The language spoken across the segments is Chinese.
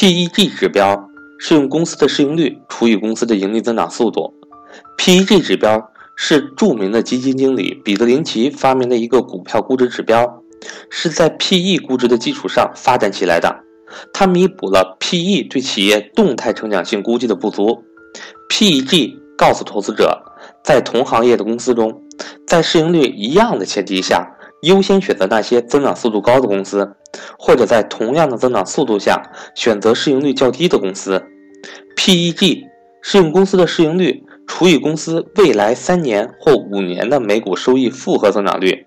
PEG 指标是用公司的市盈率除以公司的盈利增长速度。PEG 指标是著名的基金经理彼得林奇发明的一个股票估值指标，是在 PE 估值的基础上发展起来的。它弥补了 PE 对企业动态成长性估计的不足。PEG 告诉投资者，在同行业的公司中，在市盈率一样的前提下。优先选择那些增长速度高的公司，或者在同样的增长速度下选择市盈率较低的公司。PEG 是用公司的市盈率除以公司未来三年或五年的每股收益复合增长率。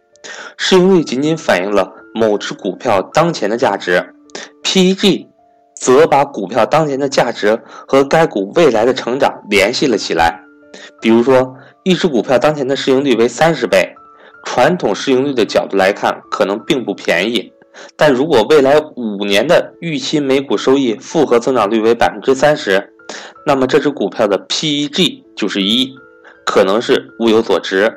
市盈率仅仅反映了某只股票当前的价值，PEG 则把股票当前的价值和该股未来的成长联系了起来。比如说，一只股票当前的市盈率为三十倍。传统市盈率的角度来看，可能并不便宜，但如果未来五年的预期每股收益复合增长率为百分之三十，那么这只股票的 PEG 就是一，可能是物有所值。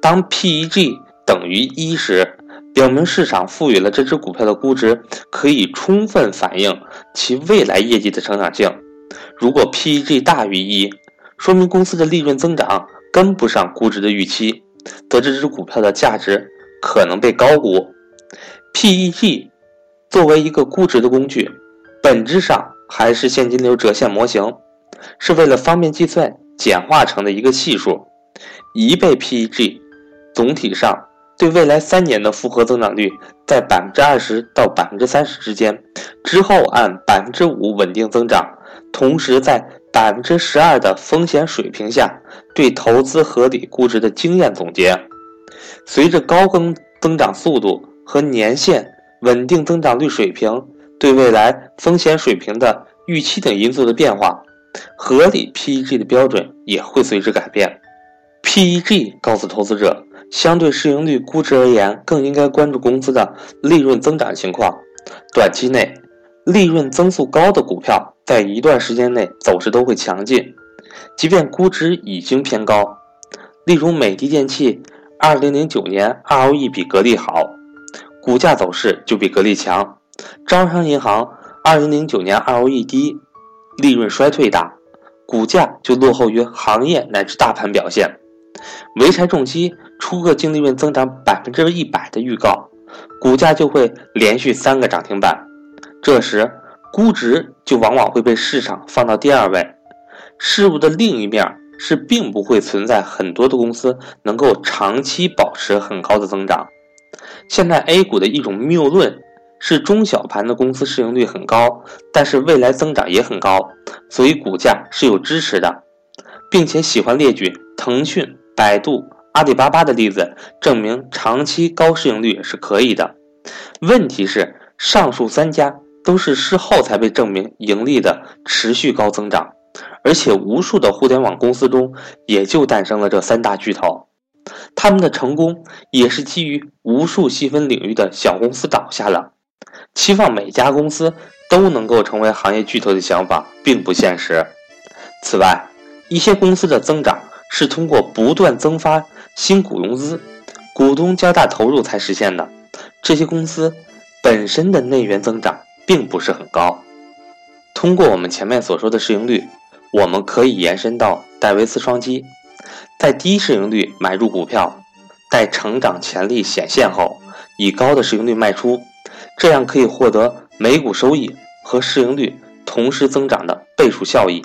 当 PEG 等于一时，表明市场赋予了这只股票的估值可以充分反映其未来业绩的成长性。如果 PEG 大于一，说明公司的利润增长跟不上估值的预期。得知这只股票的价值可能被高估。PEG 作为一个估值的工具，本质上还是现金流折现模型，是为了方便计算简化成的一个系数。一倍 PEG 总体上对未来三年的复合增长率在百分之二十到百分之三十之间，之后按百分之五稳定增长，同时在。百分之十二的风险水平下，对投资合理估值的经验总结。随着高增增长速度和年限稳定增长率水平对未来风险水平的预期等因素的变化，合理 PEG 的标准也会随之改变。PEG 告诉投资者，相对市盈率估值而言，更应该关注公司的利润增长情况。短期内。利润增速高的股票，在一段时间内走势都会强劲，即便估值已经偏高。例如，美的电器2009年 ROE 比格力好，股价走势就比格力强；招商银行2009年 ROE 低，利润衰退大，股价就落后于行业乃至大盘表现。潍柴重机出个净利润增长百分之一百的预告，股价就会连续三个涨停板。这时，估值就往往会被市场放到第二位。事物的另一面是，并不会存在很多的公司能够长期保持很高的增长。现在 A 股的一种谬论是，中小盘的公司市盈率很高，但是未来增长也很高，所以股价是有支持的，并且喜欢列举腾讯、百度、阿里巴巴的例子，证明长期高市盈率是可以的。问题是，上述三家。都是事后才被证明盈利的持续高增长，而且无数的互联网公司中也就诞生了这三大巨头，他们的成功也是基于无数细分领域的小公司倒下了。期望每家公司都能够成为行业巨头的想法并不现实。此外，一些公司的增长是通过不断增发新股融资、股东加大投入才实现的，这些公司本身的内源增长。并不是很高。通过我们前面所说的市盈率，我们可以延伸到戴维斯双击，在低市盈率买入股票，待成长潜力显现后，以高的市盈率卖出，这样可以获得每股收益和市盈率同时增长的倍数效益。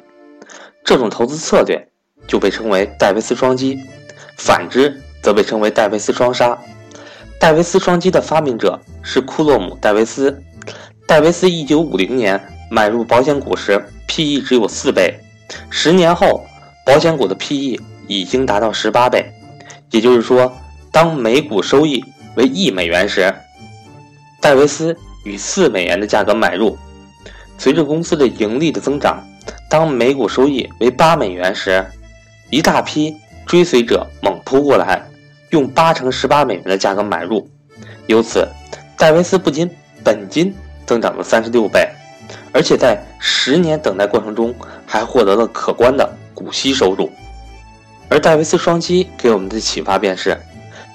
这种投资策略就被称为戴维斯双击，反之则被称为戴维斯双杀。戴维斯双击的发明者是库洛姆·戴维斯。戴维斯一九五零年买入保险股时，P/E 只有四倍，十年后，保险股的 P/E 已经达到十八倍。也就是说，当每股收益为一美元时，戴维斯以四美元的价格买入。随着公司的盈利的增长，当每股收益为八美元时，一大批追随者猛扑过来，用八乘十八美元的价格买入。由此，戴维斯不仅本金。增长了三十六倍，而且在十年等待过程中还获得了可观的股息收入。而戴维斯双击给我们的启发便是，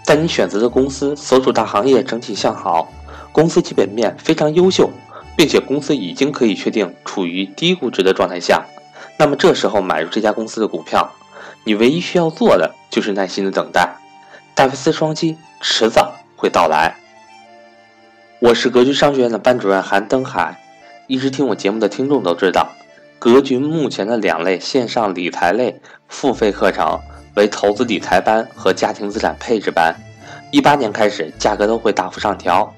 在你选择的公司所处大行业整体向好，公司基本面非常优秀，并且公司已经可以确定处于低估值的状态下，那么这时候买入这家公司的股票，你唯一需要做的就是耐心的等待，戴维斯双击迟早会到来。我是格局商学院的班主任韩登海，一直听我节目的听众都知道，格局目前的两类线上理财类付费课程为投资理财班和家庭资产配置班，一八年开始价格都会大幅上调，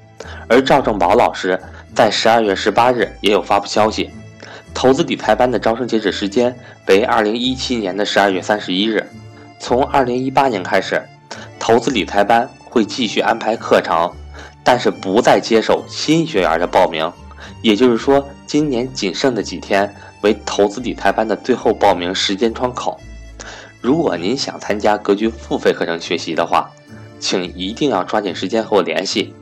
而赵正宝老师。在十二月十八日也有发布消息，投资理财班的招生截止时间为二零一七年的十二月三十一日。从二零一八年开始，投资理财班会继续安排课程，但是不再接受新学员的报名。也就是说，今年仅剩的几天为投资理财班的最后报名时间窗口。如果您想参加格局付费课程学习的话，请一定要抓紧时间和我联系。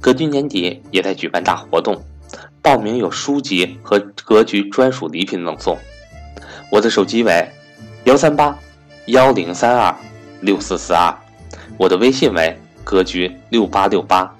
格局年底也在举办大活动，报名有书籍和格局专属礼品赠送。我的手机为幺三八幺零三二六四四二，我的微信为格局六八六八。